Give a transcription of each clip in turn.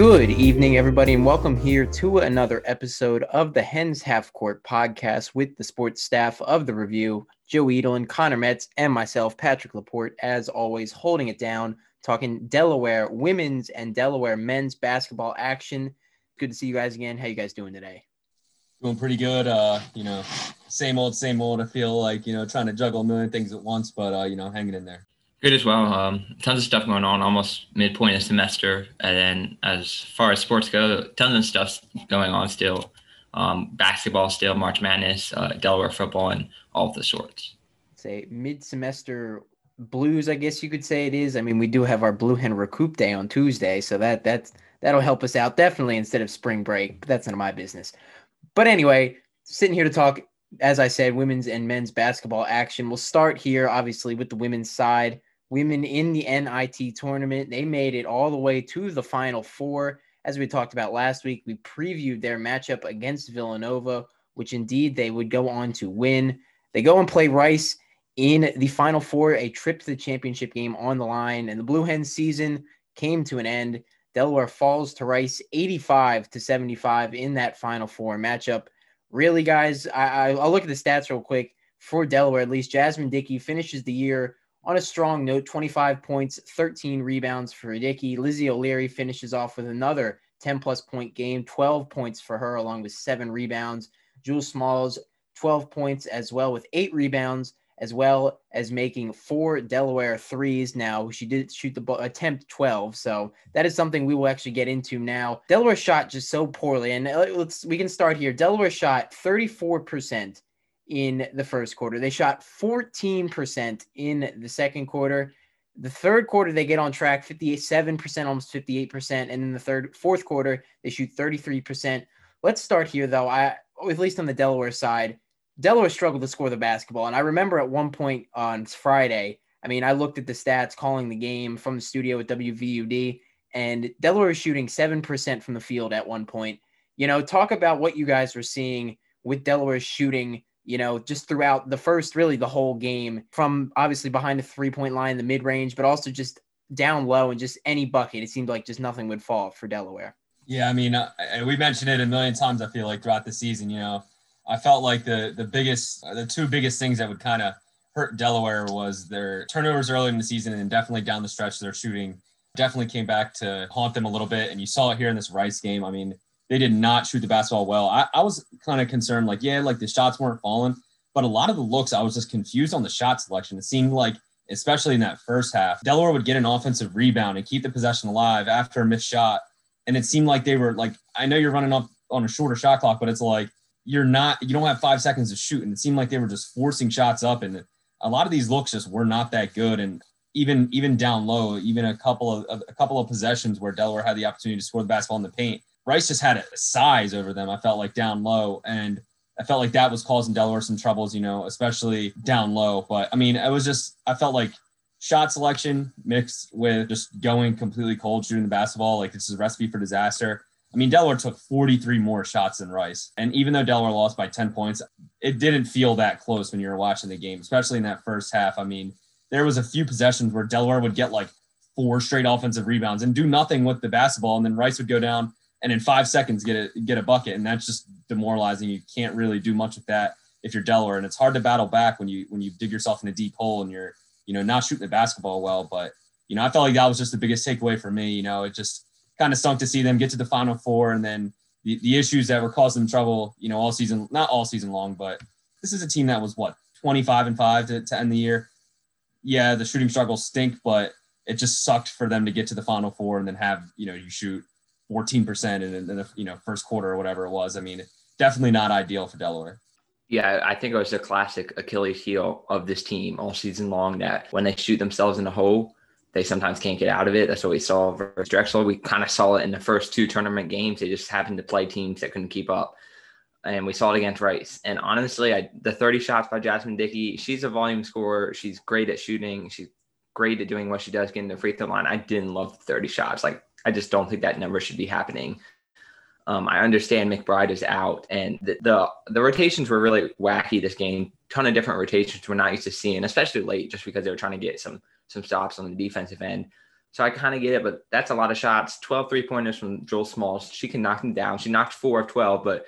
Good evening, everybody, and welcome here to another episode of the Hens Half Court podcast with the sports staff of the review, Joe Edelin, Konner Metz, and myself, Patrick Laporte, as always, holding it down, talking Delaware women's and Delaware men's basketball action. Good to see you guys again. How you guys doing today? Doing pretty good. Uh, you know, same old, same old. I feel like, you know, trying to juggle a million things at once, but uh, you know, hanging in there. Good as well. Um, tons of stuff going on, almost midpoint of semester. And then as far as sports go, tons of stuff going on still. Um, basketball still, March Madness, uh, Delaware football, and all of the sorts. Say mid-semester blues, I guess you could say it is. I mean, we do have our Blue Hen Recoup Day on Tuesday, so that that's that'll help us out definitely instead of spring break. But that's none of my business. But anyway, sitting here to talk, as I said, women's and men's basketball action. We'll start here, obviously, with the women's side women in the NIT tournament. They made it all the way to the final four. As we talked about last week, we previewed their matchup against Villanova, which indeed they would go on to win. They go and play Rice in the final four, a trip to the championship game on the line. And the Blue Hens season came to an end. Delaware falls to Rice 85 to 75 in that final four matchup. Really, guys, I, will look at the stats real quick for Delaware. At least Jasmine Dickey finishes the year on a strong note 25 points, 13 rebounds for Dickey. Lizzie O'Leary finishes off with another 10 plus point game, 12 points for her, along with seven rebounds. Jules Smalls, 12 points as well, with eight rebounds, as well as making four Delaware threes. Now, she did shoot the ball, attempt 12. So that is something we will actually get into now. Delaware shot just so poorly. And uh, let's, we can start here. Delaware shot 34% in the first quarter. They shot 14% in the second quarter. The third quarter, they get on track 57%, almost 58%. And in the third, fourth quarter, they shoot 33%. Let's start here, though. I, at least on the Delaware side, Delaware struggled to score the basketball. And I remember at one point on Friday, I mean, I looked at the stats calling the game from the studio at WVUD, and Delaware was shooting 7% from the field at one point. You know, talk about what you guys were seeing with Delaware shooting you know, just throughout the first, really the whole game from obviously behind the three point line, the mid range, but also just down low and just any bucket. It seemed like just nothing would fall for Delaware. Yeah, I mean, we mentioned it a million times. I feel like throughout the season, you know, I felt like the the biggest, the two biggest things that would kind of hurt Delaware was their turnovers early in the season and definitely down the stretch. Their shooting definitely came back to haunt them a little bit, and you saw it here in this Rice game. I mean, they did not shoot the basketball well. I, I was kind of concerned, like, yeah, like the shots weren't falling, but a lot of the looks, I was just confused on the shot selection. It seemed like, especially in that first half, Delaware would get an offensive rebound and keep the possession alive after a missed shot. And it seemed like they were like, I know you're running up on a shorter shot clock, but it's like you're not, you don't have five seconds to shoot. And it seemed like they were just forcing shots up. And a lot of these looks just were not that good. And even even down low, even a couple of a couple of possessions where Delaware had the opportunity to score the basketball in the paint, Rice just had a size over them. I felt like down low, and I felt like that was causing Delaware some troubles, you know, especially down low. But I mean, it was just I felt like shot selection mixed with just going completely cold shooting the basketball. Like this is a recipe for disaster. I mean, Delaware took 43 more shots than Rice. And even though Delaware lost by 10 points, it didn't feel that close when you were watching the game, especially in that first half. I mean, there was a few possessions where Delaware would get like four straight offensive rebounds and do nothing with the basketball. And then Rice would go down and in five seconds get a get a bucket, and that's just demoralizing. You can't really do much with that if you're Delaware, and it's hard to battle back when you when you dig yourself in a deep hole and you're you know not shooting the basketball well. But you know, I felt like that was just the biggest takeaway for me. You know, it just kind of stunk to see them get to the final four, and then the, the issues that were causing trouble. You know, all season, not all season long, but this is a team that was what 25 and five to, to end the year. Yeah, the shooting struggles stink, but it just sucked for them to get to the final four and then have you know you shoot 14% in, in the you know first quarter or whatever it was. I mean, definitely not ideal for Delaware. Yeah, I think it was a classic Achilles heel of this team all season long that when they shoot themselves in the hole, they sometimes can't get out of it. That's what we saw versus Drexel. We kind of saw it in the first two tournament games. They just happened to play teams that couldn't keep up. And we saw it against Rice. And honestly, I, the 30 shots by Jasmine Dickey, she's a volume scorer. She's great at shooting. She's great at doing what she does, getting the free throw line. I didn't love the 30 shots. Like I just don't think that number should be happening. Um, I understand McBride is out, and the, the, the rotations were really wacky this game. Ton of different rotations we're not used to seeing, especially late, just because they were trying to get some some stops on the defensive end. So I kind of get it, but that's a lot of shots. 12 three pointers from Jules Smalls. She can knock them down. She knocked four of 12, but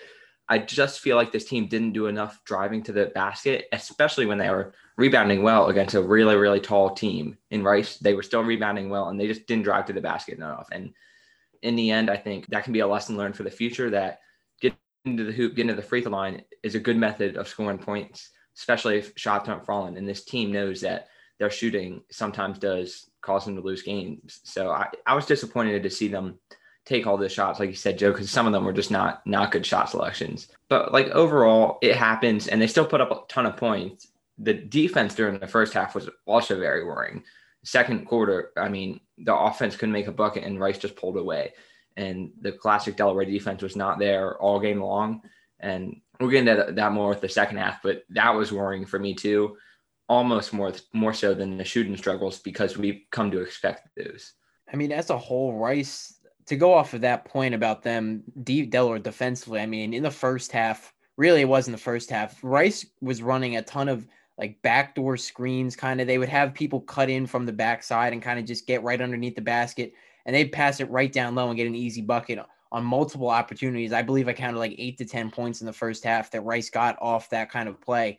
I just feel like this team didn't do enough driving to the basket, especially when they were rebounding well against a really, really tall team in Rice. They were still rebounding well and they just didn't drive to the basket enough. And in the end, I think that can be a lesson learned for the future that getting into the hoop, getting to the free throw line is a good method of scoring points, especially if shots aren't falling. And this team knows that their shooting sometimes does cause them to lose games. So I, I was disappointed to see them take all the shots, like you said, Joe, because some of them were just not not good shot selections. But like overall, it happens, and they still put up a ton of points. The defense during the first half was also very worrying. Second quarter, I mean, the offense couldn't make a bucket, and Rice just pulled away. And the classic Delaware defense was not there all game long. And we'll get into that more with the second half, but that was worrying for me too almost more more so than the shooting struggles because we've come to expect those. I mean, as a whole, Rice to go off of that point about them, deep Delaware defensively. I mean, in the first half, really, it was in the first half. Rice was running a ton of like backdoor screens, kind of. They would have people cut in from the backside and kind of just get right underneath the basket, and they'd pass it right down low and get an easy bucket on multiple opportunities. I believe I counted like eight to ten points in the first half that Rice got off that kind of play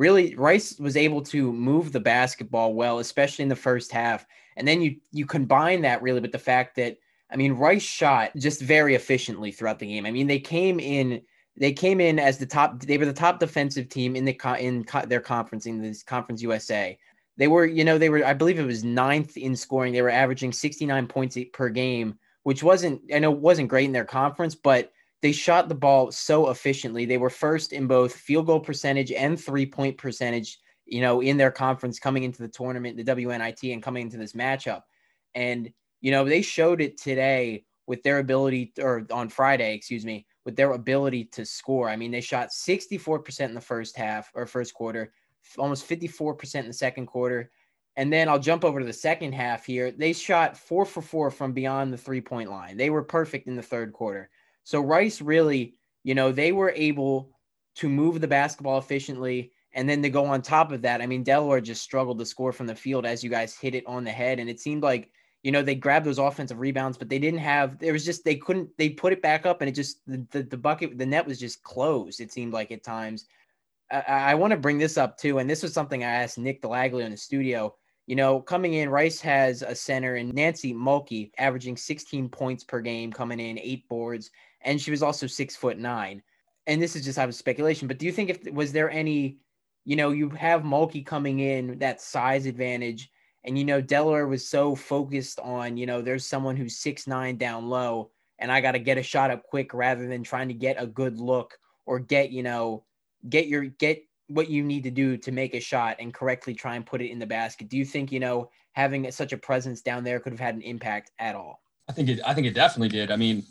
really Rice was able to move the basketball well, especially in the first half. And then you you combine that really with the fact that I mean Rice shot just very efficiently throughout the game. I mean they came in they came in as the top they were the top defensive team in the in their conference in this conference USA. They were you know they were I believe it was ninth in scoring. They were averaging 69 points per game, which wasn't I know wasn't great in their conference, but they shot the ball so efficiently. They were first in both field goal percentage and three point percentage, you know, in their conference coming into the tournament, the WNIT, and coming into this matchup. And, you know, they showed it today with their ability, or on Friday, excuse me, with their ability to score. I mean, they shot 64% in the first half or first quarter, almost 54% in the second quarter. And then I'll jump over to the second half here. They shot four for four from beyond the three point line. They were perfect in the third quarter. So Rice really, you know, they were able to move the basketball efficiently. And then to go on top of that, I mean, Delaware just struggled to score from the field as you guys hit it on the head. And it seemed like, you know, they grabbed those offensive rebounds, but they didn't have, there was just, they couldn't, they put it back up and it just, the, the, the bucket, the net was just closed, it seemed like at times. I, I want to bring this up too. And this was something I asked Nick Delaglio in the studio. You know, coming in, Rice has a center and Nancy Mulkey, averaging 16 points per game, coming in eight boards and she was also six foot nine. And this is just out of speculation, but do you think if was there any, you know, you have Mulkey coming in that size advantage, and you know Delaware was so focused on, you know, there's someone who's six nine down low, and I got to get a shot up quick rather than trying to get a good look or get, you know, get your get what you need to do to make a shot and correctly try and put it in the basket. Do you think, you know, having such a presence down there could have had an impact at all? I think it I think it definitely did. I mean,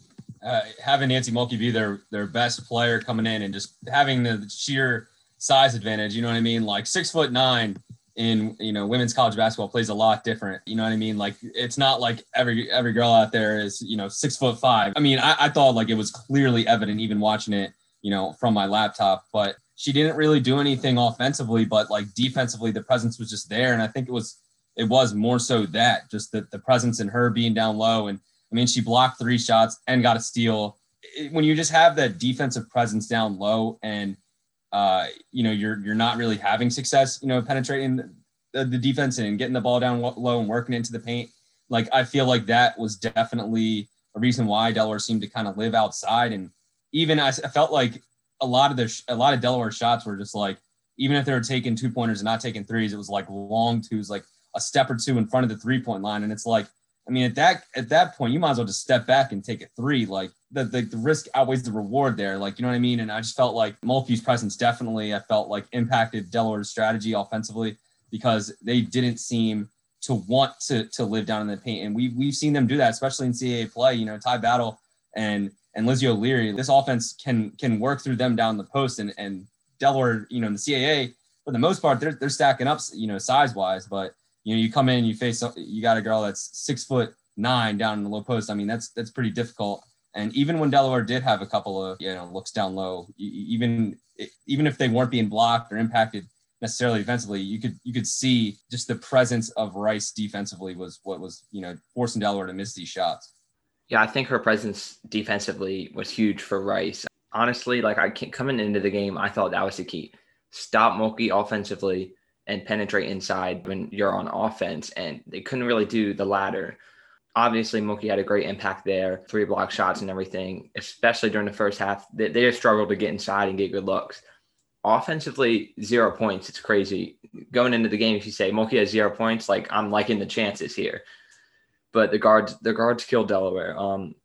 uh, having Nancy Mulkey be their their best player coming in and just having the sheer size advantage. You know what I mean? Like six foot nine in you know women's college basketball plays a lot different. You know what I mean? Like it's not like every every girl out there is you know six foot five. I mean, I, I thought like it was clearly evident even watching it, you know, from my laptop, but she didn't really do anything offensively, but like defensively, the presence was just there, and I think it was it was more so that just that the presence in her being down low and I mean, she blocked three shots and got a steal. When you just have that defensive presence down low and uh, you know you're you're not really having success, you know, penetrating the, the defense and getting the ball down low and working into the paint. Like I feel like that was definitely a reason why Delaware seemed to kind of live outside. And even I, felt like a lot of the a lot of Delaware shots were just like even if they were taking two pointers and not taking threes, it was like long twos, like a step or two in front of the three point line. And it's like I mean, at that at that point, you might as well just step back and take a three. Like the, the, the risk outweighs the reward there. Like you know what I mean. And I just felt like Mulkey's presence definitely I felt like impacted Delaware's strategy offensively because they didn't seem to want to to live down in the paint. And we we've seen them do that, especially in CAA play. You know, Ty Battle and and Lizzie O'Leary. This offense can can work through them down the post and and Delaware. You know, in the CAA for the most part, they're they're stacking up. You know, size wise, but you know, you come in, you face, you got a girl that's six foot nine down in the low post. I mean, that's that's pretty difficult. And even when Delaware did have a couple of you know looks down low, even even if they weren't being blocked or impacted, necessarily defensively. You could you could see just the presence of Rice defensively was what was you know forcing Delaware to miss these shots. Yeah, I think her presence defensively was huge for Rice. Honestly, like I can't coming into the game, I thought that was the key. Stop Mulkey offensively and penetrate inside when you're on offense, and they couldn't really do the latter. Obviously, Mulkey had a great impact there, three block shots and everything, especially during the first half. They, they just struggled to get inside and get good looks. Offensively, zero points. It's crazy. Going into the game, if you say Mulkey has zero points, like I'm liking the chances here but the guards the guards killed Delaware. Um,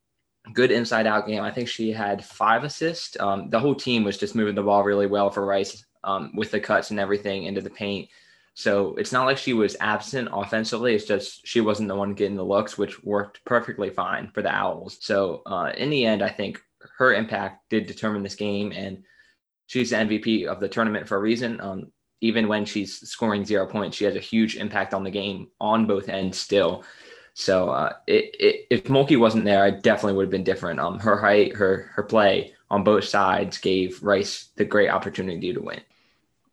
good inside out game. I think she had five assists. Um, the whole team was just moving the ball really well for Rice um, with the cuts and everything into the paint. So it's not like she was absent offensively. It's just she wasn't the one getting the looks, which worked perfectly fine for the Owls. So uh, in the end, I think her impact did determine this game, and she's the MVP of the tournament for a reason. Um, even when she's scoring zero points, she has a huge impact on the game on both ends still. So uh, it, it, if Mulkey wasn't there, I definitely would have been different. Um, her height, her her play on both sides gave Rice the great opportunity to win.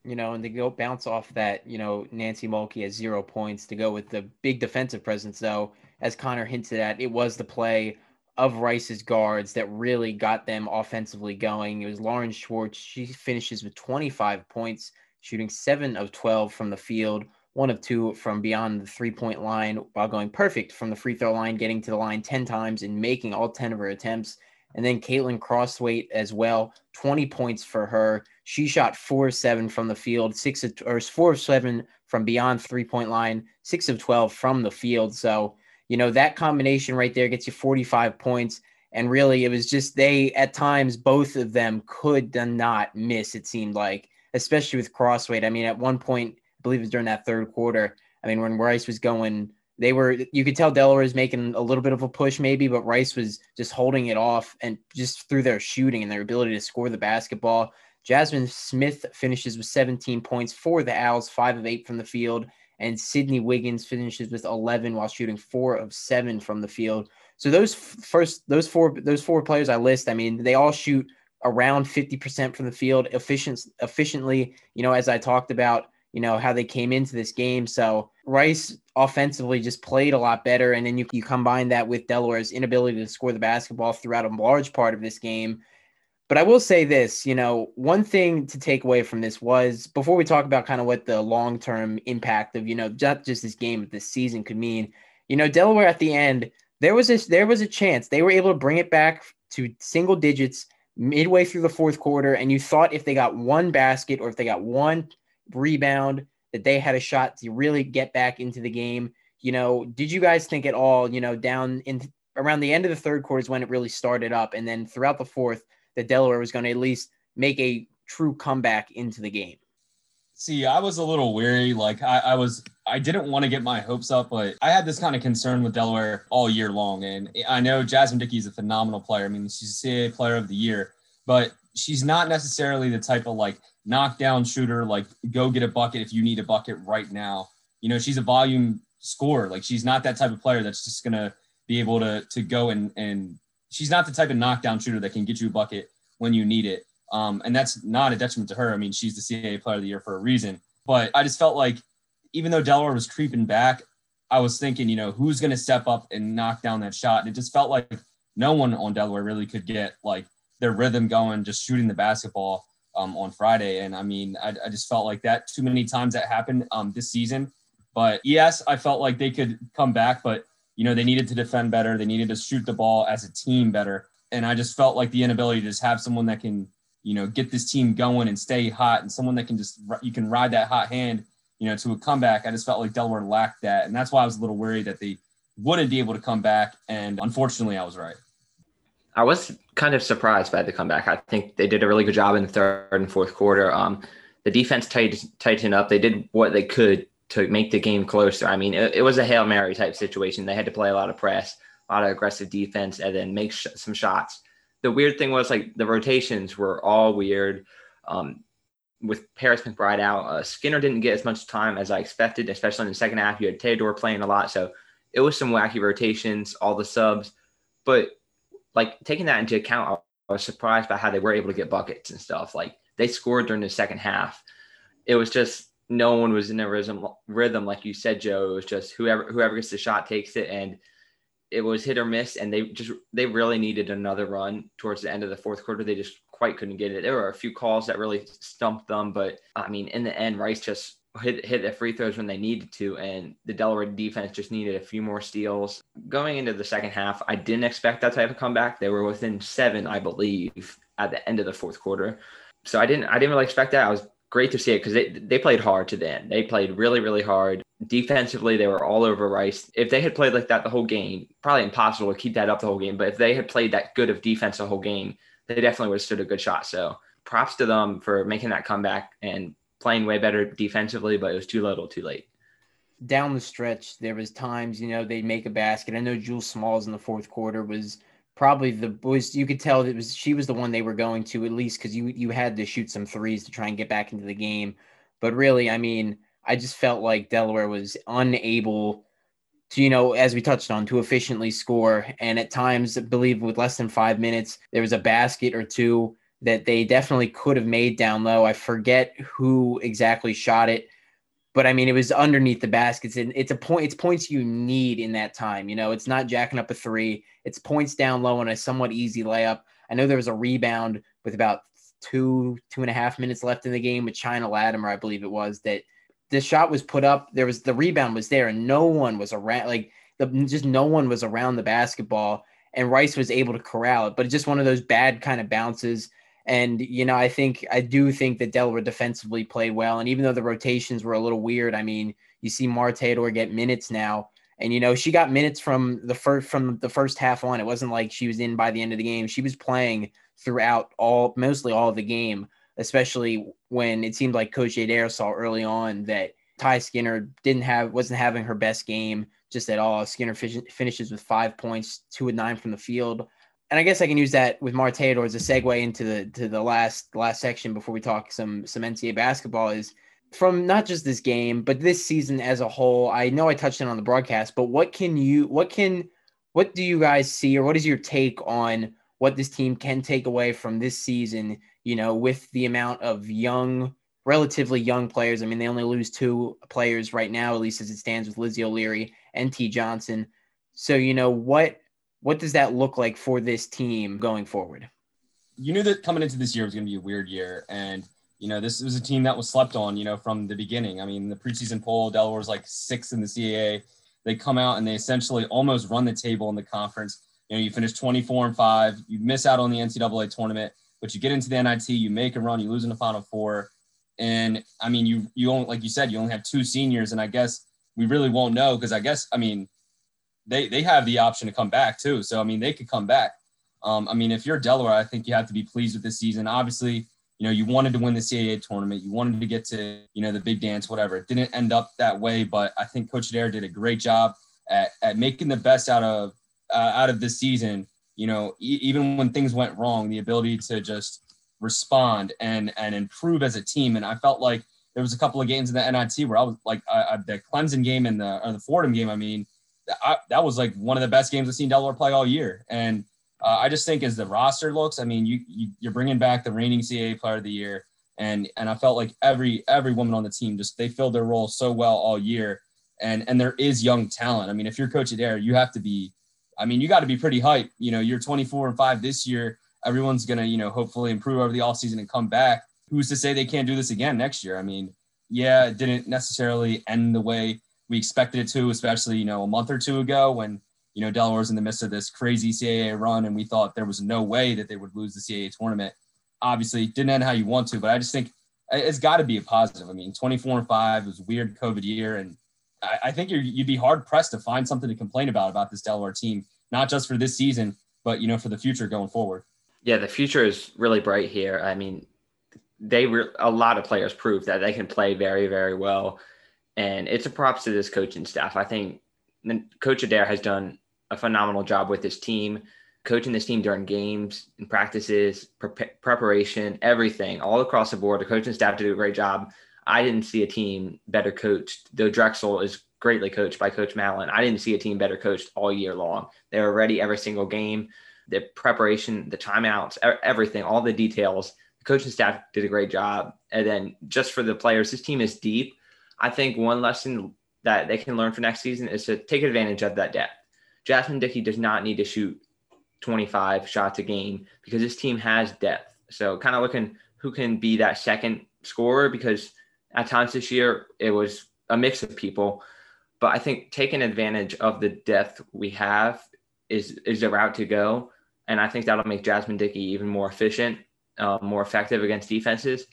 You know, and to go bounce off that, you know, Nancy Mulkey has zero points to go with the big defensive presence, though, as Konner hinted at, it was the play of Rice's guards that really got them offensively going. It was Lauren Schwartz. She finishes with 25 points, shooting seven of 12 from the field, one of two from beyond the three point line while going perfect from the free throw line, getting to the line 10 times and making all 10 of her attempts. And then Caitlin Crossweight as well, 20 points for her. She shot four of seven from the field, six of, or four of seven from beyond three point line, six of 12 from the field. So, you know, that combination right there gets you 45 points. And really, it was just they, at times, both of them could not miss, it seemed like, especially with Crossweight. I mean, at one point, I believe it was during that third quarter. I mean, when Rice was going, they were you could tell Delaware was making a little bit of a push maybe, but Rice was just holding it off and just through their shooting and their ability to score the basketball. Jasmine Smith finishes with 17 points for the Owls, five of eight from the field, and Sydney Wiggins finishes with 11 while shooting four of seven from the field. So those first, those four, those four players I list, I mean, they all shoot around 50% from the field efficient, efficiently. You know, as I talked about, you know, how they came into this game. So Rice offensively just played a lot better. And then you, you combine that with Delaware's inability to score the basketball throughout a large part of this game. But I will say this, you know, one thing to take away from this was before we talk about kind of what the long term impact of, you know, not just this game, but this season could mean, you know, Delaware at the end, there was this, there was a chance they were able to bring it back to single digits midway through the fourth quarter. And you thought if they got one basket or if they got one rebound, that they had a shot to really get back into the game. You know, did you guys think at all, you know, down in around the end of the third quarter is when it really started up, and then throughout the fourth, that Delaware was going to at least make a true comeback into the game? See, I was a little weary. Like I, I was, I didn't want to get my hopes up, but I had this kind of concern with Delaware all year long. And I know Jasmine Dickey is a phenomenal player. I mean, she's a CAA Player of the Year, but she's not necessarily the type of like knockdown shooter, like go get a bucket if you need a bucket right now. You know, she's a volume scorer. Like she's not that type of player that's just gonna be able to to go and and she's not the type of knockdown shooter that can get you a bucket when you need it. Um, and that's not a detriment to her. I mean, she's the CAA Player of the Year for a reason. But I just felt like even though Delaware was creeping back, I was thinking, you know, who's going to step up and knock down that shot? And it just felt like no one on Delaware really could get like their rhythm going, just shooting the basketball um, on Friday. And I mean, I, I, just felt like that too many times that happened um, this season. But yes, I felt like they could come back, but you know, they needed to defend better. They needed to shoot the ball as a team better. And I just felt like the inability to just have someone that can, you know, get this team going and stay hot and someone that can just, you can ride that hot hand, you know, to a comeback. I just felt like Delaware lacked that. And that's why I was a little worried that they wouldn't be able to come back. And unfortunately, I was right. I was kind of surprised by the comeback. I think they did a really good job in the third and fourth quarter. Um, the defense tight, tightened up. They did what they could to make the game closer. I mean, it, it, was a Hail Mary type situation. They had to play a lot of press, a lot of aggressive defense, and then make sh- some shots. The weird thing was like the rotations were all weird. Um, with Paris McBride out, uh, Skinner didn't get as much time as I expected, especially in the second half. You had Theodore playing a lot, so it was some wacky rotations, all the subs. But like taking that into account, I was surprised by how they were able to get buckets and stuff. Like they scored during the second half. It was just no one was in a rhythm, rhythm like you said, Joe. It was just whoever whoever gets the shot takes it, and it was hit or miss. And they just they really needed another run towards the end of the fourth quarter. They just quite couldn't get it. There were a few calls that really stumped them, but I mean, in the end, Rice just hit hit the free throws when they needed to, and the Delaware defense just needed a few more steals. Going into the second half, I didn't expect that type of comeback. They were within seven, I believe, at the end of the fourth quarter. So I didn't I didn't really expect that. I was great to see it because they, they played hard to the end. They played really, really hard. Defensively, they were all over Rice. If they had played like that the whole game, probably impossible to keep that up the whole game. But if they had played that good of defense the whole game, they definitely would have stood a good shot. So props to them for making that comeback and playing way better defensively, but it was too little too late. Down the stretch, there was times, you know, they'd make a basket. I know Jules Smalls in the fourth quarter was – probably the boys you could tell it was she was the one they were going to at least because you you had to shoot some threes to try and get back into the game. But really, I mean, I just felt like Delaware was unable to, you know, as we touched on, to efficiently score. And at times, I believe with less than five minutes, there was a basket or two that they definitely could have made down low. I forget who exactly shot it but I mean, it was underneath the baskets, and it's a point. It's points you need in that time. You know, it's not jacking up a three. It's points down low on a somewhat easy layup. I know there was a rebound with about two two and a half minutes left in the game with China Latimer, I believe it was that the shot was put up. There was the rebound was there, and no one was around. Like the just no one was around the basketball, and Rice was able to corral it. But it's just one of those bad kind of bounces and, you know, I think, I do think that Delaware defensively played well. And even though the rotations were a little weird, I mean, you see Mar Teodor get minutes now. And, you know, she got minutes from the first, from the first half on. It wasn't like she was in by the end of the game. She was playing throughout all, mostly all of the game, especially when it seemed like Coach Adair saw early on that Ty Skinner didn't have, wasn't having her best game just at all. Skinner finishes with five points, two and nine from the field and I guess I can use that with Mar Teodor as a segue into the to the last last section before we talk some some NCAA basketball is from not just this game but this season as a whole. I know I touched on on the broadcast, but what can you what can what do you guys see or what is your take on what this team can take away from this season? You know, with the amount of young, relatively young players. I mean, they only lose two players right now, at least as it stands with Lizzie O'Leary and T Johnson. So you know what what does that look like for this team going forward? You knew that coming into this year was going to be a weird year. And, you know, this was a team that was slept on, you know, from the beginning. I mean, the preseason poll, Delaware was like sixth in the CAA. They come out and they essentially almost run the table in the conference. You know, you finish 24 and five, you miss out on the NCAA tournament, but you get into the NIT, you make a run, you lose in the final four. And I mean, you, you only, like you said, you only have two seniors. And I guess we really won't know because I guess, I mean, they they have the option to come back too. So I mean, they could come back. Um, I mean, if you're Delaware, I think you have to be pleased with this season. Obviously, you know, you wanted to win the CAA tournament, you wanted to get to you know the big dance, whatever. It didn't end up that way, but I think Coach Adair did a great job at, at making the best out of uh, out of this season. You know, e- even when things went wrong, the ability to just respond and and improve as a team. And I felt like there was a couple of games in the NIT where I was like, I, I, the Clemson game and the or the Fordham game. I mean, I, that was like one of the best games I've seen Delaware play all year. And uh, I just think as the roster looks, I mean, you, you are bringing back the reigning CAA Player of the Year, and and I felt like every every woman on the team just they filled their role so well all year. And and there is young talent. I mean, if you're Coach Adair, you have to be. I mean, you got to be pretty hype. You know, you're 24 and five this year. Everyone's gonna, you know, hopefully improve over the off season and come back. Who's to say they can't do this again next year? I mean, yeah, it didn't necessarily end the way we expected it to, especially, you know, a month or two ago when, you know, Delaware was in the midst of this crazy CAA run and we thought there was no way that they would lose the CAA tournament. Obviously, didn't end how you want to, but I just think it's got to be a positive. I mean, 24 and 5 was weird COVID year. And I, I think you would be hard pressed to find something to complain about about this Delaware team, not just for this season, but, you know, for the future going forward. Yeah, the future is really bright here. I mean, they were a lot of players proved that they can play very, very well. And it's a props to this coaching staff. I think Coach Adair has done a phenomenal job with his team, coaching this team during games and practices, pre- preparation, everything, all across the board. The coaching staff did a great job. I didn't see a team better coached, though Drexel is greatly coached by Coach Mallon. I didn't see a team better coached all year long. They were ready every single game. The preparation, the timeouts, everything, all the details. The coaching staff did a great job. And then just for the players, this team is deep I think one lesson that they can learn for next season is to take advantage of that depth. Jasmine Dickey does not need to shoot 25 shots a game because this team has depth. So kind of looking who can be that second scorer because at times this year it was a mix of people. But I think taking advantage of the depth we have is is the route to go, and I think that'll make Jasmine Dickey even more efficient, uh, more effective against defenses.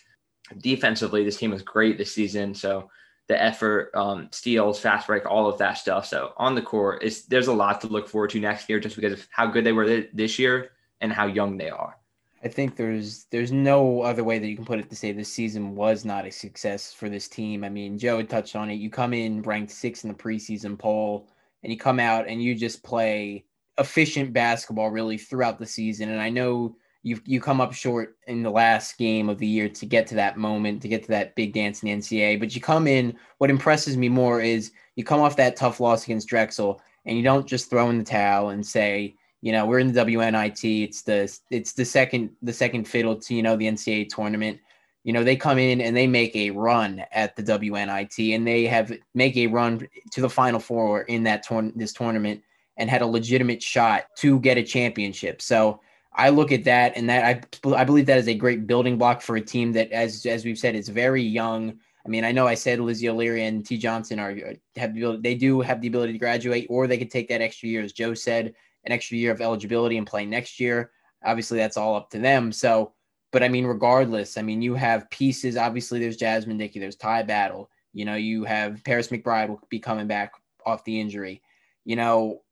Defensively, this team was great this season, so the effort, um, steals, fast break, all of that stuff. So on the court, is there's a lot to look forward to next year, just because of how good they were this year and how young they are. I think there's there's no other way that you can put it to say this season was not a success for this team. I mean, Joe had touched on it. You come in ranked six in the preseason poll, and you come out and you just play efficient basketball really throughout the season. And I know you you come up short in the last game of the year to get to that moment, to get to that big dance in the NCAA. But you come in. What impresses me more is you come off that tough loss against Drexel, and you don't just throw in the towel and say, you know, we're in the WNIT. It's the it's the second the second fiddle to you know the NCAA tournament. You know, they come in and they make a run at the WNIT, and they have make a run to the Final Four in that tour- this tournament, and had a legitimate shot to get a championship. So I look at that, and that I I believe that is a great building block for a team that, as as we've said, is very young. I mean, I know I said Lizzie O'Leary and T. Johnson are have the ability, they do have the ability to graduate, or they could take that extra year, as Joe said, an extra year of eligibility and play next year. Obviously, that's all up to them. So, but I mean, regardless, I mean, you have pieces. Obviously, there's Jasmine Dickey, there's Ty Battle. You know, you have Paris McBride will be coming back off the injury. You know,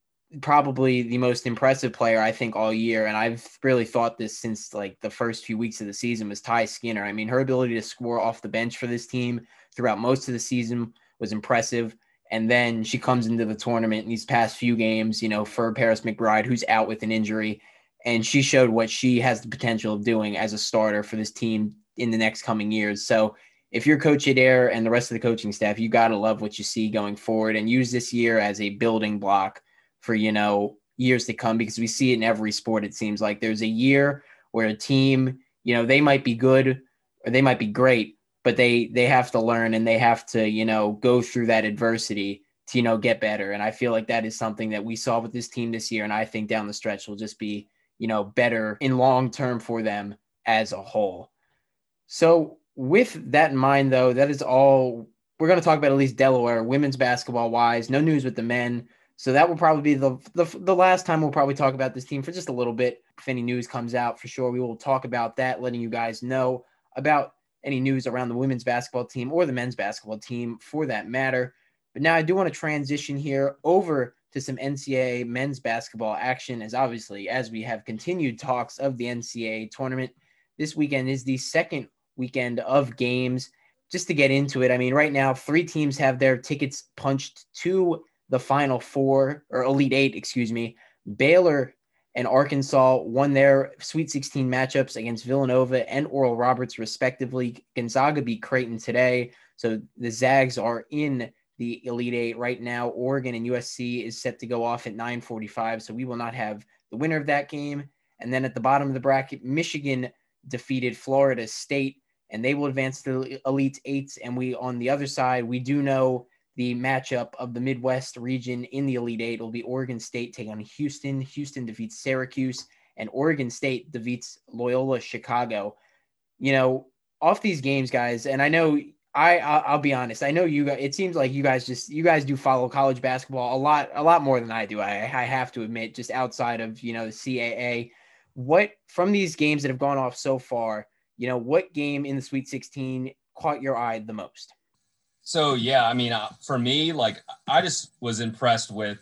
probably the most impressive player I think all year, and I've really thought this since like the first few weeks of the season was Ty Skinner. I mean, her ability to score off the bench for this team throughout most of the season was impressive. And then she comes into the tournament in these past few games, you know, for Paris McBride, who's out with an injury. And she showed what she has the potential of doing as a starter for this team in the next coming years. So if you're Coach Adair and the rest of the coaching staff, you got to love what you see going forward and use this year as a building block for you know years to come because we see it in every sport it seems like. There's a year where a team you know they might be good or they might be great but they they have to learn and they have to you know go through that adversity to you know get better. And i feel like that is something that we saw with this team this year and i think down the stretch will just be you know better in long term for them as a whole. So with that in mind though that is all we're going to talk about at least delaware women's basketball wise no news with the men so that will probably be the, the the last time we'll probably talk about this team for just a little bit. If any news comes out, for sure we will talk about that, letting you guys know about any news around the women's basketball team or the men's basketball team for that matter. But now I do want to transition here over to some NCAA men's basketball action, as obviously as we have continued talks of the NCAA tournament. This weekend is the second weekend of games. Just to get into it, I mean, right now three teams have their tickets punched to the Final Four or Elite Eight, excuse me. Baylor and Arkansas won their Sweet 16 matchups against Villanova and Oral Roberts, respectively. Gonzaga beat Creighton today. So the Zags are in the Elite Eight right now. Oregon and USC is set to go off at 945. So we will not have the winner of that game. And then at the bottom of the bracket, Michigan defeated Florida State and they will advance to the Elite Eights. And we, on the other side, we do know the matchup of the Midwest region in the Elite Eight will be Oregon State taking on Houston. Houston defeats Syracuse, and Oregon State defeats Loyola Chicago. You know, off these games, guys, and I know I I'll be honest. I know you guys. It seems like you guys just you guys do follow college basketball a lot a lot more than I do. I I have to admit, just outside of you know the CAA. What from these games that have gone off so far, you know, what game in the Sweet 16 caught your eye the most? So yeah, I mean, uh, for me, like I just was impressed with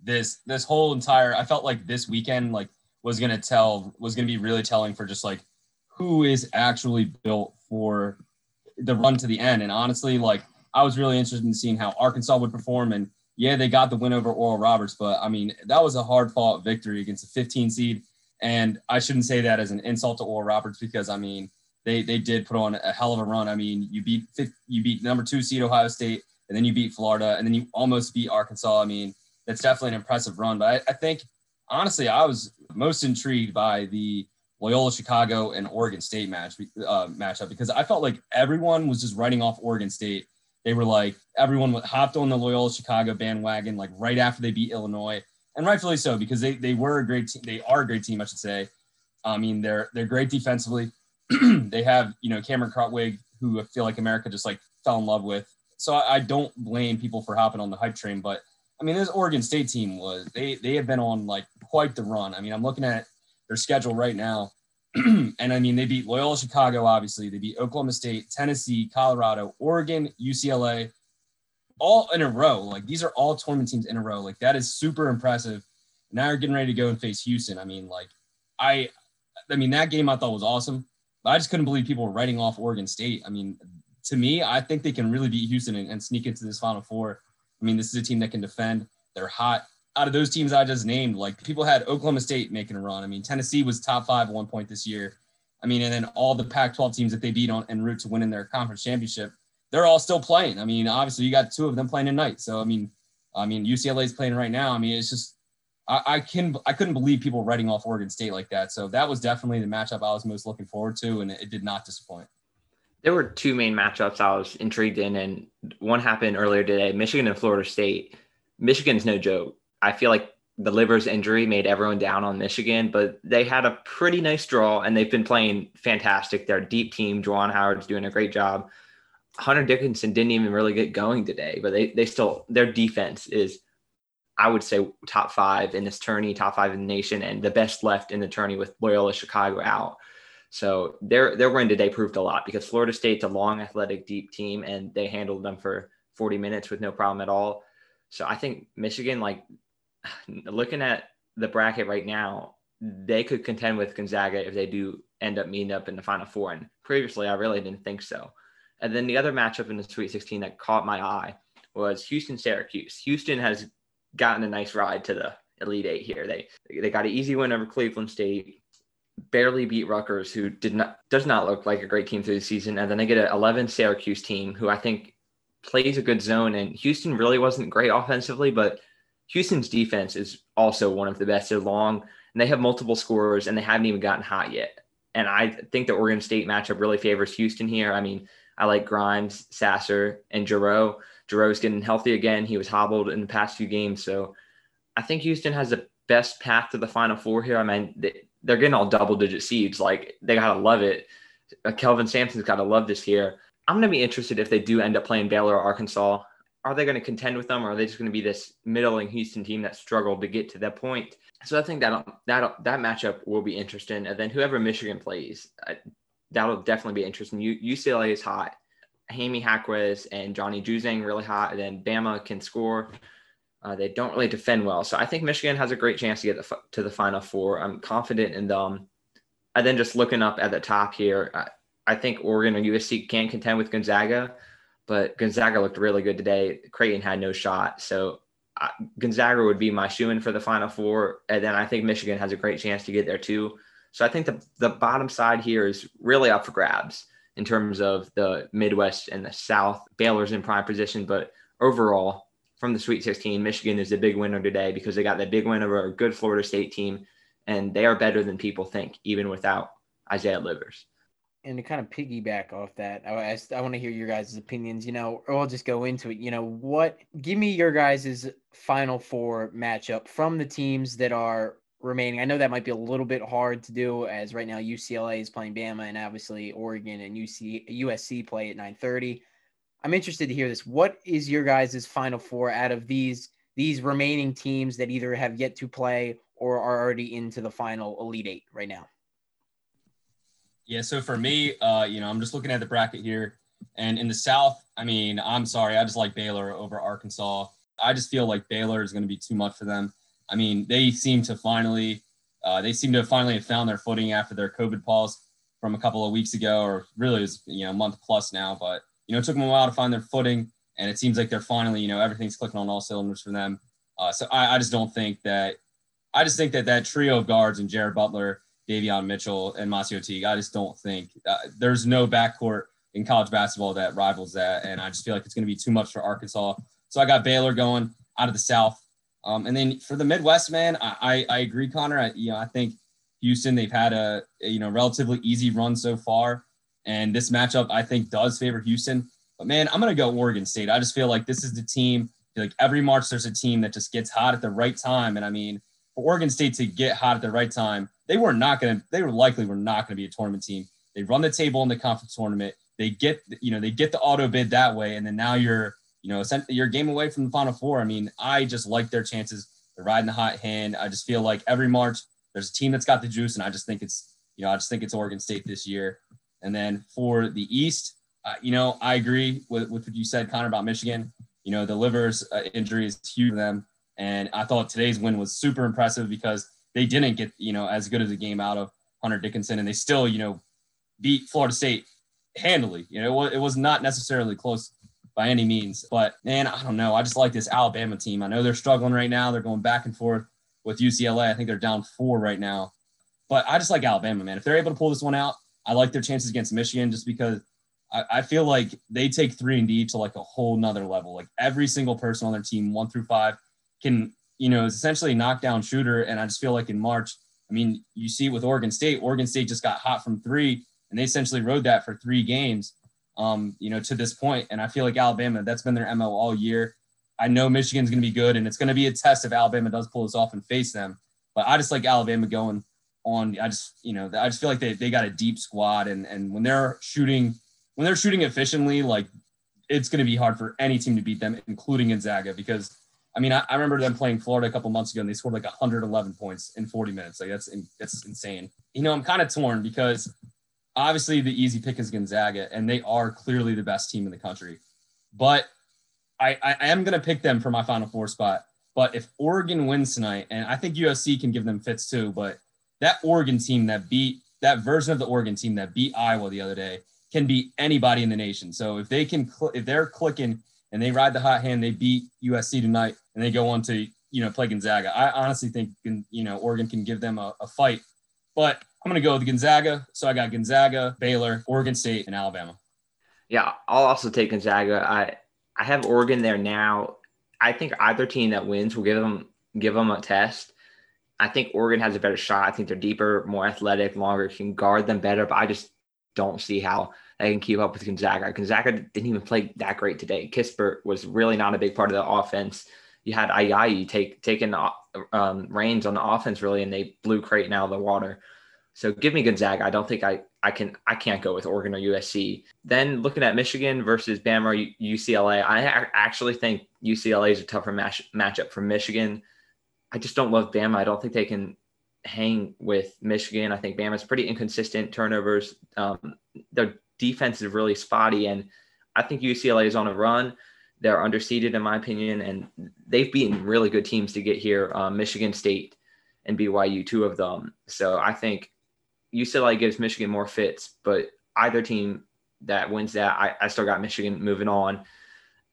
this this whole entire. I felt like this weekend like was gonna tell was gonna be really telling for just like who is actually built for the run to the end. And honestly, like I was really interested in seeing how Arkansas would perform. And yeah, they got the win over Oral Roberts, but I mean that was a hard fought victory against a 15 seed. And I shouldn't say that as an insult to Oral Roberts because I mean they they did put on a hell of a run. I mean, you beat you beat number two seed Ohio State, and then you beat Florida, and then you almost beat Arkansas. I mean, that's definitely an impressive run. But I, I think honestly, I was most intrigued by the Loyola Chicago and Oregon State match uh, matchup because I felt like everyone was just writing off Oregon State. they were like everyone hopped on the Loyola Chicago bandwagon like right after they beat Illinois, and rightfully so because they they were a great team. They are a great team, I should say. I mean, they're they're great defensively. they have you know Cameron Krutwig, who I feel like America just like fell in love with. So I, I don't blame people for hopping on the hype train, but I mean, this Oregon State team was they they have been on like quite the run. I mean, I'm looking at their schedule right now. and I mean, they beat Loyola Chicago, obviously. They beat Oklahoma State, Tennessee, Colorado, Oregon, UCLA, all in a row. Like these are all tournament teams in a row. Like that is super impressive. Now you're getting ready to go and face Houston. I mean, like I, I mean that game I thought was awesome, but I just couldn't believe people were writing off Oregon State. I mean, to me, I think they can really beat Houston and, and sneak into this Final Four. I mean, this is a team that can defend. They're hot out of those teams I just named, like people had Oklahoma State making a run. I mean, Tennessee was top five at one point this year. I mean, and then all the Pac-12 teams that they beat on en route to winning their conference championship, they're all still playing. I mean, obviously you got two of them playing tonight. So I mean, I mean UCLA is playing right now. I mean, it's just I, can I couldn't believe people writing off Oregon State like that. So that was definitely the matchup I was most looking forward to, and it, did not disappoint. There were two main matchups I was intrigued in, and one happened earlier today: Michigan and Florida State. Michigan's no joke. I feel like the Livers injury made everyone down on Michigan, but they had a pretty nice draw and they've been playing fantastic. They're a deep team. Juwan Howard's doing a great job. Hunter Dickinson didn't even really get going today, but they they still their defense is, I would say, top five in this tourney, top five in the nation, and the best left in the tourney with Loyola Chicago out. So their their win today proved a lot because Florida State's a long, athletic, deep team, and they handled them for 40 minutes with no problem at all. So I think Michigan, like looking at the bracket right now, they could contend with Gonzaga if they do end up meeting up in the Final Four. And previously, I really didn't think so. And then the other matchup in the Sweet 16 that caught my eye was Houston Syracuse. Houston has gotten a nice ride to the Elite Eight here. They they got an easy win over Cleveland State, barely beat Rutgers, who did not does not look like a great team through the season, and then they get an 11 Syracuse team who I think plays a good zone. And Houston really wasn't great offensively, but Houston's defense is also one of the best. They're long and they have multiple scorers and they haven't even gotten hot yet. And I think the Oregon State matchup really favors Houston here. I mean, I like Grimes, Sasser, and Jarreau. Jarreau's getting healthy again. He was hobbled in the past few games. So I think Houston has the best path to the Final Four here. I mean, they're getting all double digit seeds. Like, they got to love it. Uh, Kelvin Sampson's got to love this here. I'm going to be interested if they do end up playing Baylor or Arkansas are they going to contend with them or are they just going to be this middling Houston team that struggled to get to that point? So I think that that that matchup will be interesting. And then whoever Michigan plays, that'll definitely be interesting. UCLA is hot. Jaime Jaquez and Johnny Juzang really hot. And then Bama can score. Uh, they don't really defend well. So I think Michigan has a great chance to get the, to the Final Four. I'm confident in them. And then just looking up at the top here, I, I think Oregon or USC can contend with Gonzaga but Gonzaga looked really good today. Creighton had no shot. So uh, Gonzaga would be my shoe in for the Final Four. And then I think Michigan has a great chance to get there too. So I think the, the bottom side here is really up for grabs in terms of the Midwest and the South. Baylor's in prime position, but overall, from the Sweet 16, Michigan is the big winner today because they got that big win over a good Florida State team, and they are better than people think, even without Isaiah Livers and to kind of piggyback off that, I, I, I want to hear your guys' opinions, you know, or I'll just go into it. You know, what, give me your guys' final four matchup from the teams that are remaining. I know that might be a little bit hard to do as right now UCLA is playing Bama and obviously Oregon and UC, USC play at 930. I'm interested to hear this. What is your guys' final four out of these these remaining teams that either have yet to play or are already into the final Elite Eight right now? Yeah, so for me, uh, you know, I'm just looking at the bracket here. And in the South, I mean, I'm sorry, I just like Baylor over Arkansas. I just feel like Baylor is going to be too much for them. I mean, they seem to finally, uh, they seem to finally have found their footing after their COVID pause from a couple of weeks ago, or really is you know a month plus now. But you know, it took them a while to find their footing, and it seems like they're finally, you know, everything's clicking on all cylinders for them. Uh, so I, I just don't think that, I just think that that trio of guards and Jared Butler Davion Mitchell and MaCio Teague. I just don't think uh, there's no backcourt in college basketball that rivals that. And I just feel like it's going to be too much for Arkansas. So I got Baylor going out of the South. Um, and then for the Midwest, man, I, I, I agree, Konner. I, you know, I think Houston, they've had a, a, you know, relatively easy run so far. And this matchup, I think, does favor Houston. But man, I'm gonna go Oregon State. I just feel like this is the team. Like every March, there's a team that just gets hot at the right time. And I mean, for Oregon State to get hot at the right time, they were not gonna. They were likely were not gonna be a tournament team. They run the table in the conference tournament. They get you know they get the auto bid that way, and then now you're you know you're a game away from the Final Four. I mean, I just like their chances. They're riding the hot hand. I just feel like every March there's a team that's got the juice, and I just think it's you know I just think it's Oregon State this year. And then for the East, uh, you know, I agree with, with what you said, Konner, about Michigan. You know, the Livers uh, injury is huge for them. And I thought today's win was super impressive because they didn't get, you know, as good as a game out of Hunter Dickinson. And they still, you know, beat Florida State handily. You know, it was, it was not necessarily close by any means. But man, I don't know. I just like this Alabama team. I know they're struggling right now. They're going back and forth with UCLA. I think they're down four right now. But I just like Alabama, man. If they're able to pull this one out, I like their chances against Michigan just because I, I feel like they take three and D to like a whole nother level. Like every single person on their team, one through five, can, you know, is essentially a knockdown shooter. And I just feel like in March, I mean, you see with Oregon State, Oregon State just got hot from three and they essentially rode that for three games, um, you know, to this point. And I feel like Alabama, that's been their MO all year. I know Michigan's going to be good and it's going to be a test if Alabama does pull this off and face them. But I just like Alabama going on. I just, you know, I just feel like they, they got a deep squad and, and when they're shooting – when they're shooting efficiently, like it's going to be hard for any team to beat them, including Gonzaga, because I mean, I, I, remember them playing Florida a couple months ago and they scored like 111 points in 40 minutes. Like that's, that's insane. You know, I'm kind of torn because obviously the easy pick is Gonzaga and they are clearly the best team in the country, but I, I, am going to pick them for my final four spot. But if Oregon wins tonight, and I think USC can give them fits too, but that Oregon team that beat that version of the Oregon team that beat Iowa the other day, can beat anybody in the nation. So if they can, cl- if they're clicking and they ride the hot hand, they beat USC tonight, and they go on to you know play Gonzaga. I honestly think you know Oregon can give them a, a fight, but I'm going to go with Gonzaga. So I got Gonzaga, Baylor, Oregon State, and Alabama. Yeah, I'll also take Gonzaga. I I have Oregon there now. I think either team that wins will give them give them a test. I think Oregon has a better shot. I think they're deeper, more athletic, longer, can guard them better. But I just don't see how they can keep up with Gonzaga. Gonzaga didn't even play that great today. Kispert was really not a big part of the offense. You had Ayayi take taking um, reins on the offense really, and they blew Creighton out of the water. So give me Gonzaga. I don't think I I can I can't go with Oregon or USC. Then looking at Michigan versus Bama or UCLA, I actually think UCLA is a tougher match matchup for Michigan. I just don't love Bama. I don't think they can hang with Michigan. I think Bama's pretty inconsistent turnovers. Um, their defense is really spotty, and I think UCLA is on a run. They're underseeded, in my opinion, and they've beaten really good teams to get here. Um, Michigan State and BYU, two of them. So I think UCLA gives Michigan more fits, but either team that wins that, I, I still got Michigan moving on.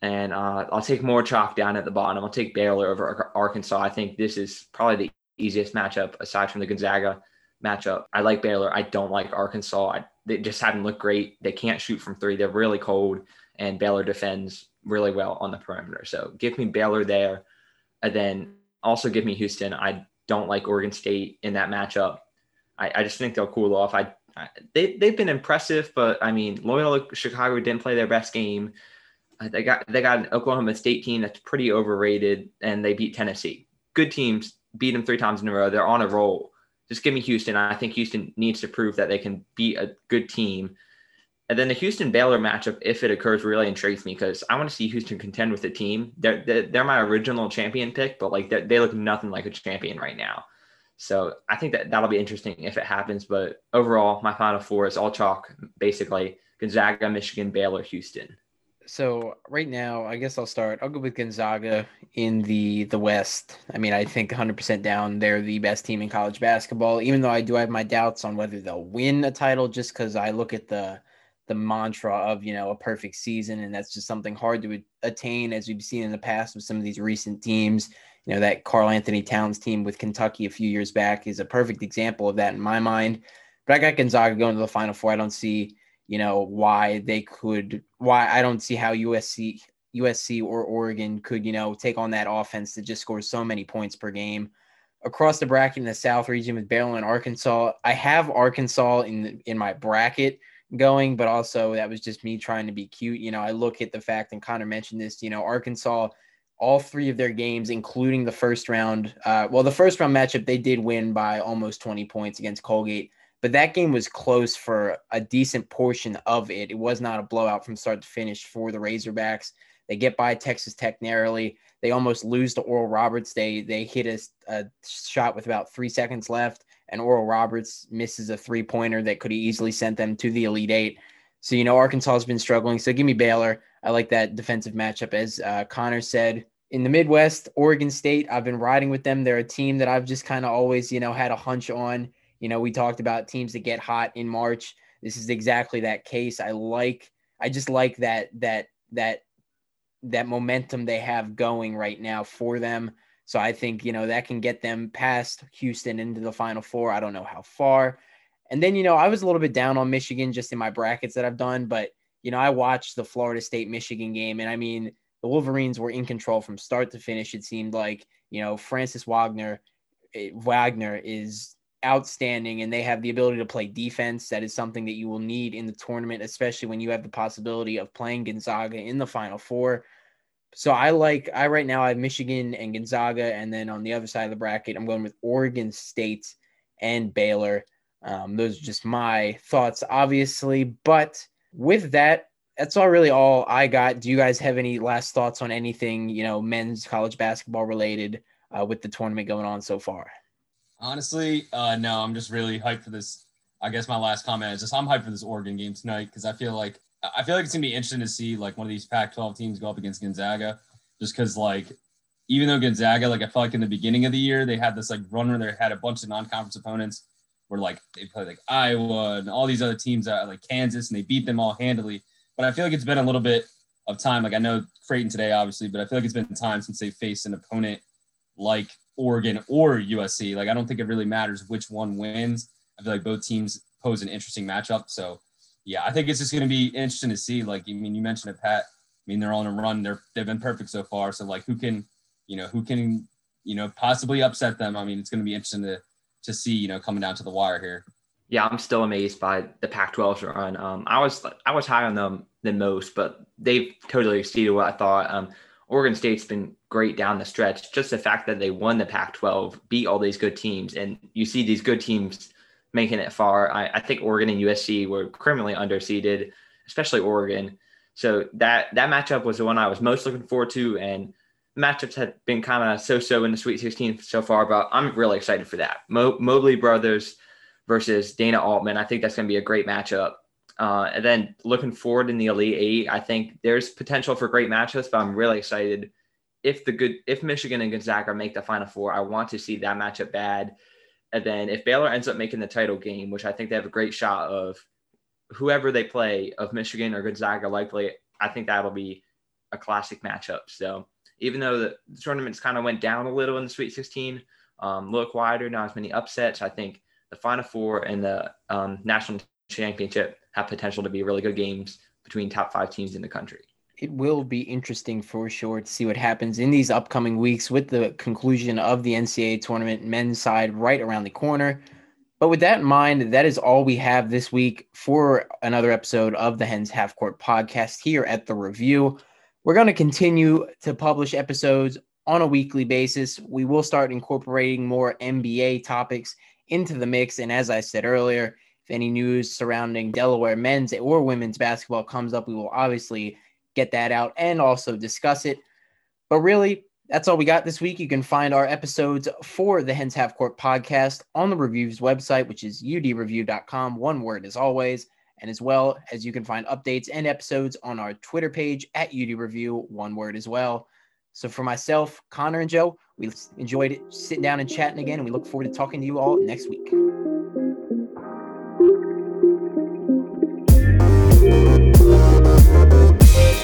And uh, I'll take more chalk down at the bottom. I'll take Baylor over Arkansas. I think this is probably the easiest matchup aside from the Gonzaga matchup. I like Baylor. I don't like Arkansas. I, they just haven't looked great. They can't shoot from three. They're really cold, and Baylor defends really well on the perimeter. So give me Baylor there, and then also give me Houston. I don't like Oregon State in that matchup. I, I just think they'll cool off. I, I they they've been impressive, but I mean Loyola Chicago didn't play their best game. Uh, they got they got an Oklahoma State team that's pretty overrated, and they beat Tennessee. Good teams beat them three times in a row. They're on a roll. Just give me Houston. I think Houston needs to prove that they can beat a good team. And then the Houston Baylor matchup, if it occurs, really intrigues me because I want to see Houston contend with the team. They're, they're, they're my original champion pick, but like they look nothing like a champion right now. So I think that that'll be interesting if it happens. But overall, my final four is all chalk, basically Gonzaga, Michigan, Baylor, Houston so right now, I guess I'll start. I'll go with Gonzaga in the the West. I mean, I think 100% down. They're the best team in college basketball. Even though I do have my doubts on whether they'll win a title, just because I look at the the mantra of you know a perfect season, and that's just something hard to attain, as we've seen in the past with some of these recent teams. You know that Karl-Anthony Towns team with Kentucky a few years back is a perfect example of that in my mind. But I got Gonzaga going to the Final Four. I don't see you know why they could why I don't see how USC USC or Oregon could you know take on that offense that just scores so many points per game across the bracket in the South region with Baylor and Arkansas. I have Arkansas in in my bracket going, but also that was just me trying to be cute. You know, I look at the fact, and Konner mentioned this, you know, Arkansas, all three of their games, including the first round, uh, well, the first round matchup, they did win by almost 20 points against Colgate, but that game was close for a decent portion of it. It was not a blowout from start to finish for the Razorbacks. They get by Texas Tech narrowly. They almost lose to Oral Roberts. They they hit a, a shot with about three seconds left, and Oral Roberts misses a three pointer that could have easily sent them to the Elite Eight. So you know Arkansas has been struggling. So give me Baylor. I like that defensive matchup, as uh, Konner said. In the Midwest, Oregon State, I've been riding with them. They're a team that I've just kind of always, you know, had a hunch on. You know, we talked about teams that get hot in March. This is exactly that case. I like, I just like that that that that momentum they have going right now for them. So I think, you know, that can get them past Houston into the final four. I don't know how far. And then, you know, I was a little bit down on Michigan just in my brackets that I've done, but, you know, I watched the Florida State Michigan game and I mean, the Wolverines were in control from start to finish. It seemed like, you know, Francis Wagner, eh, Wagner is outstanding and they have the ability to play defense. That is something that you will need in the tournament, especially when you have the possibility of playing Gonzaga in the final four. So I like I right now I have Michigan and Gonzaga, and then on the other side of the bracket, I'm going with Oregon State and Baylor. Um, those are just my thoughts, obviously. But with that, that's all really all I got. Do you guys have any last thoughts on anything, you know, men's college basketball related uh, with the tournament going on so far? Honestly, uh, no, I'm just really hyped for this. I guess my last comment is just I'm hyped for this Oregon game tonight because I feel like I feel like it's gonna be interesting to see like one of these Pac-12 teams go up against Gonzaga, just because like even though Gonzaga, like I felt like in the beginning of the year they had this like run where they had a bunch of non-conference opponents where like they play like Iowa and all these other teams that like Kansas and they beat them all handily. But I feel like it's been a little bit of time. Like I know Creighton today, obviously, but I feel like it's been time since they faced an opponent like Oregon or USC. Like I don't think it really matters which one wins. I feel like both teams pose an interesting matchup. So yeah, I think it's just going to be interesting to see. Like, I mean, you mentioned it, Pat. I mean, they're on a run. They're they've been perfect so far. So like, who can, you know, who can, you know, possibly upset them? I mean, it's going to be interesting to to see, you know, coming down to the wire here. Yeah, I'm still amazed by the Pac-12's run. Um, I was I was high on them than most, but they've totally exceeded what I thought. Um, Oregon State's been great down the stretch. Just the fact that they won the Pac-12, beat all these good teams, and you see these good teams making it far. I, I think Oregon and USC were criminally underseeded, especially Oregon. So that that matchup was the one I was most looking forward to, and matchups had been kind of so-so in the Sweet 16 so far, but I'm really excited for that. Mo- Mobley brothers versus Dana Altman. I think that's going to be a great matchup. Uh, and then looking forward in the Elite Eight, I think there's potential for great matchups, but I'm really excited if the good if Michigan and Gonzaga make the Final Four. I want to see that matchup bad. And then if Baylor ends up making the title game, which I think they have a great shot of, whoever they play of Michigan or Gonzaga, likely, I think that'll be a classic matchup. So even though the, tournaments kind of went down a little in the Sweet 16, um, look wider, not as many upsets. I think the Final Four and the um, national championship have potential to be really good games between top five teams in the country it will be interesting for sure to see what happens in these upcoming weeks with the conclusion of the NCAA tournament men's side right around the corner. But with that in mind, that is all we have this week for another episode of the Hens Half Court podcast here at the review. We're going to continue to publish episodes on a weekly basis. We will start incorporating more NBA topics into the mix. And as I said earlier, if any news surrounding Delaware men's or women's basketball comes up, we will obviously get that out and also discuss it. But really, that's all we got this week. You can find our episodes for the Hens Half Court podcast on the reviews website, which is udreview.com. One word as always. And as well as you can find updates and episodes on our Twitter page at udreview, one word as well. So for myself, Konner and Joe, we enjoyed sitting down and chatting again, and we look forward to talking to you all next week.